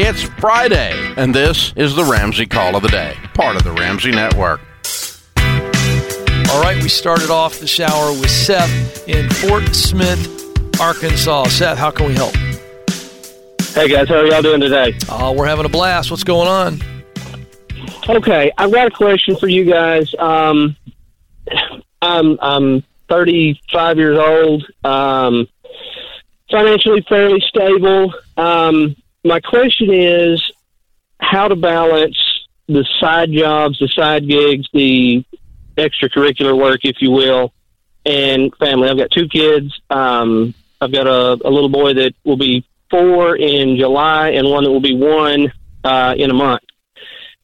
It's Friday, and this is the Ramsey Call of the Day, part of the Ramsey Network. All right, we started off the shower with Seth in Fort Smith, Arkansas. Seth, how can we help? Hey guys, how are y'all doing today? Uh, we're having a blast. What's going on? Okay, I've got a question for you guys. Um, I'm I'm 35 years old, um, financially fairly stable. Um, my question is how to balance the side jobs, the side gigs, the extracurricular work, if you will, and family. I've got two kids. Um, I've got a, a little boy that will be four in July and one that will be one uh, in a month.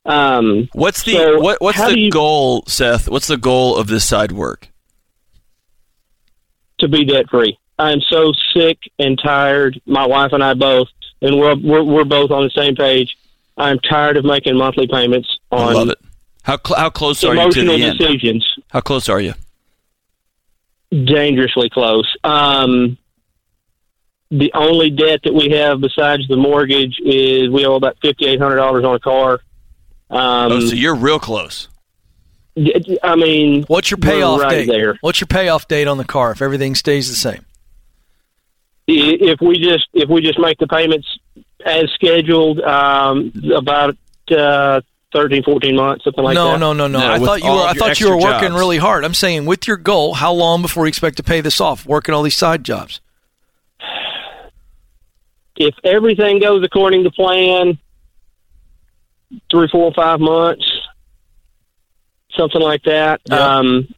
Um, What's the so what, what's the you- goal, Seth? What's the goal of this side work? to be debt free. I'm so sick and tired. My wife and I both, and we're we're, we're both on the same page. I'm tired of making monthly payments I love it. How cl- how close are you to the end? decisions. How close are you? Dangerously close. Um, the only debt that we have besides the mortgage is we owe about fifty eight hundred dollars on a car. Um, oh, so you're real close. I mean, What's your payoff right date? there. What's your payoff date on the car if everything stays the same? I- if we just if we just make the payments as scheduled, um, about uh, 13, 14 months, something like no, that. no, no, no, No, I thought you were. I thought you were working jobs. really hard. I'm saying, with your goal, how long before you expect to pay this off? Working all these side jobs. If everything goes according to plan, three, four, five months, something like that. Yeah. Um,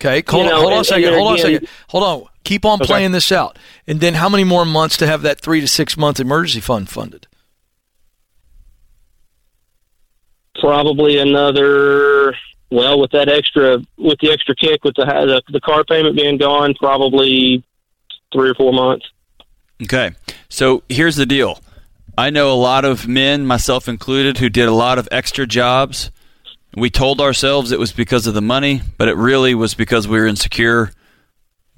Okay, hold, You on, know, hold on a second. Hold on a second. Hold on. Keep on Okay. playing this out. And then, how many more months to have that three to six month emergency fund funded? probably another. Well, with that extra, with the extra kick, with the the, the car payment being gone, probably three or four months. Okay. So here's the deal. I know a lot of men, myself included, who did a lot of extra jobs. We told ourselves it was because of the money, but it really was because we were insecure.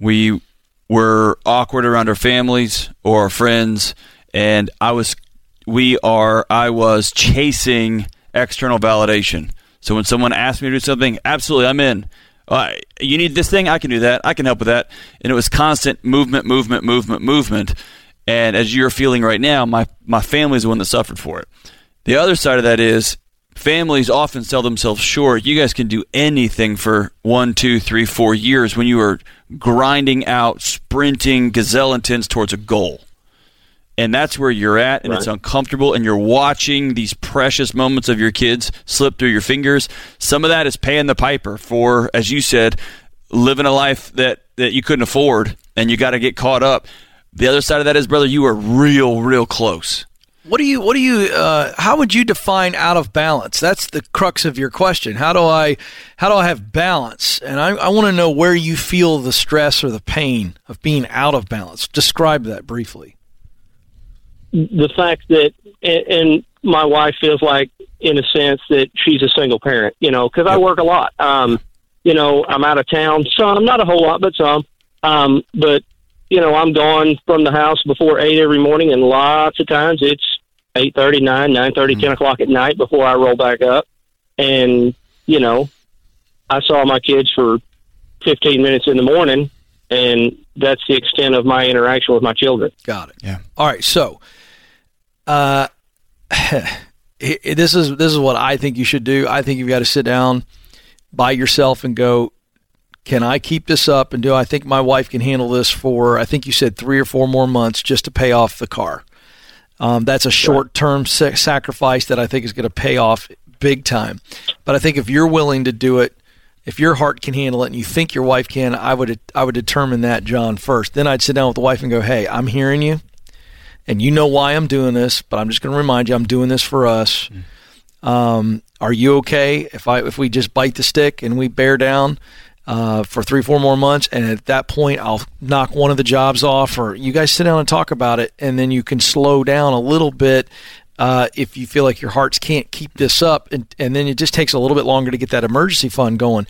We were awkward around our families or our friends, and I was, we are, I was chasing external validation. So when someone asked me to do something, absolutely, I'm in. Uh, you need this thing, I can do that. I can help with that. And it was constant movement, movement, movement, movement. And as you're feeling right now, my my family's the one that suffered for it. The other side of that is families often sell themselves short. You guys can do anything for one, two, three, four years when you are grinding out, sprinting gazelle intense towards a goal. And that's where you're at, and it's uncomfortable, and you're watching these precious moments of your kids slip through your fingers. Some of that is paying the piper for, as you said, living a life that, that you couldn't afford, and you got to get caught up. The other side of that is, brother, you are real, real close. What do you? What do you? Uh, how would you define out of balance? That's the crux of your question. How do I? How do I have balance? And I, I want to know where you feel the stress or the pain of being out of balance. Describe that briefly. the fact that and, my wife feels like in a sense that she's a single parent you know because i work a lot um you know i'm out of town some not a whole lot but some um but you know i'm gone from the house before eight every morning and lots of times it's eight thirty nine nine thirty ten o'clock at night before i roll back up and you know i saw my kids for fifteen minutes in the morning and that's the extent of my interaction with my children Got it. Yeah. All right. So, uh, this is this is what I think you should do. I think you've got to sit down by yourself and go. Can I keep this up? And do I think my wife can handle this for? I think you said three or four more months just to pay off the car. Um, that's a short term sa- sacrifice that I think is going to pay off big time. But I think if you're willing to do it, if your heart can handle it and you think your wife can, I would I would determine that John first. Then I'd sit down with the wife and go, "Hey, I'm hearing you, and you know why I'm doing this, but I'm just going to remind you I'm doing this for us. Um, are you okay if I if we just bite the stick and we bear down?" Uh, for three, four more months, and at that point, I'll knock one of the jobs off, or you guys sit down and talk about it, and then you can slow down a little bit uh, if you feel like your hearts can't keep this up, and, and then it just takes a little bit longer to get that emergency fund going.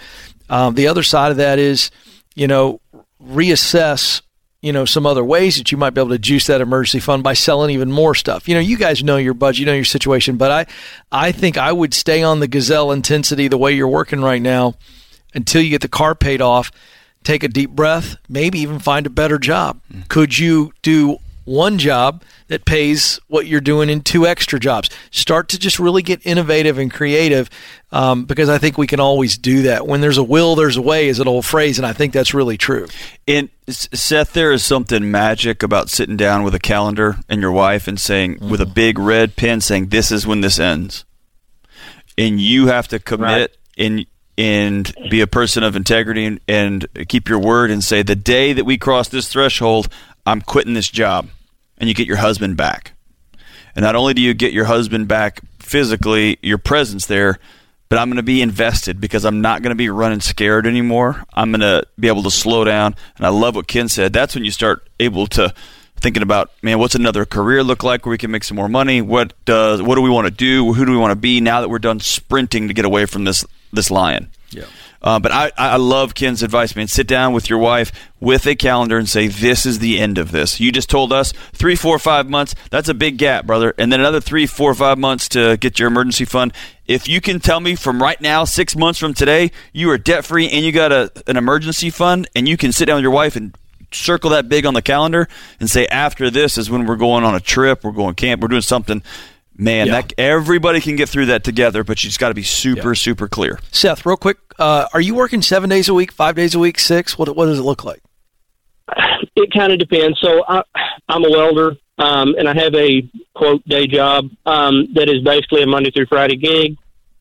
Um, the other side of that is, you know, reassess you know some other ways that you might be able to juice that emergency fund by selling even more stuff. You know, you guys know your budget, you know your situation, but I I think I would stay on the gazelle intensity the way you're working right now until you get the car paid off. Take a deep breath, maybe even find a better job. Could you do one job that pays what you're doing in two extra jobs. Start to just really get innovative and creative um, because I think we can always do that. When there's a will, there's a way, is an old phrase, and I think that's really true. And Seth, there is something magic about sitting down with a calendar and your wife and saying, mm-hmm. with a big red pen, saying, "This is when this ends," and you have to commit right. and and be a person of integrity and, and keep your word and say, "The day that we cross this threshold, I'm quitting this job." and you get your husband back. And not only do you get your husband back physically, your presence there, but I'm going to be invested because I'm not going to be running scared anymore. I'm going to be able to slow down. And I love what Ken said. That's when you start able to thinking about, man, what's another career look like where we can make some more money? What does what do we want to do? Who do we want to be now that we're done sprinting to get away from this this lion? Yeah. Uh, but I, I love Ken's advice, man. Sit down with your wife with a calendar and say, this is the end of this. You just told us three, four, five months. That's a big gap, brother. And then another three, four, five months to get your emergency fund. If you can tell me from right now, six months from today, you are debt free and you got a, an emergency fund and you can sit down with your wife and circle that big on the calendar and say, after this is when we're going on a trip, we're going camp, we're doing something Man, yeah. that everybody can get through that together, but you just got to be super, yeah. super clear. Seth, real quick, uh, are you working seven days a week, five days a week, six? What what does it look like? It kind of depends. So I, am a welder, um, and I have a quote day job um, that is basically a Monday through Friday gig.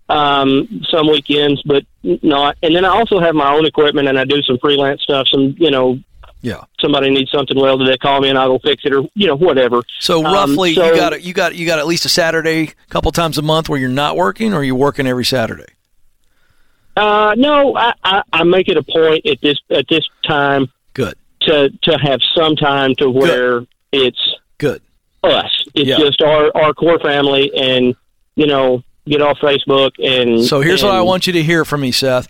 Um, some weekends, but not. And then I also have my own equipment, and I do some freelance stuff, some you know yeah. Somebody needs something welded, they call me and I will fix it or you know whatever. So um, roughly, um, so, you got you got you got at least a Saturday, a couple times a month where you're not working, or you're working every Saturday. Uh, no, I, I, I make it a point at this at this time. Good. To to have some time to where Good. it's Good. Us. It's yeah. just our our core family, and you know get off Facebook and. So here's and, what I want you to hear from me, Seth.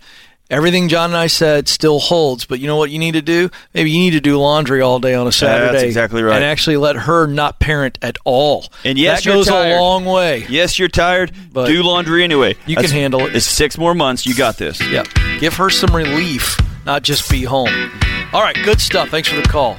Everything John and I said still holds, but you know what you need to do? Maybe you need to do laundry all day on a Saturday. That's exactly right. And actually let her not parent at all. And yes, that goes tired. a long way. Yes, you're tired. But do laundry anyway. You That's, can handle it. It's six more months. You got this. Yeah. Give her some relief, not just be home. All right, good stuff. Thanks for the call.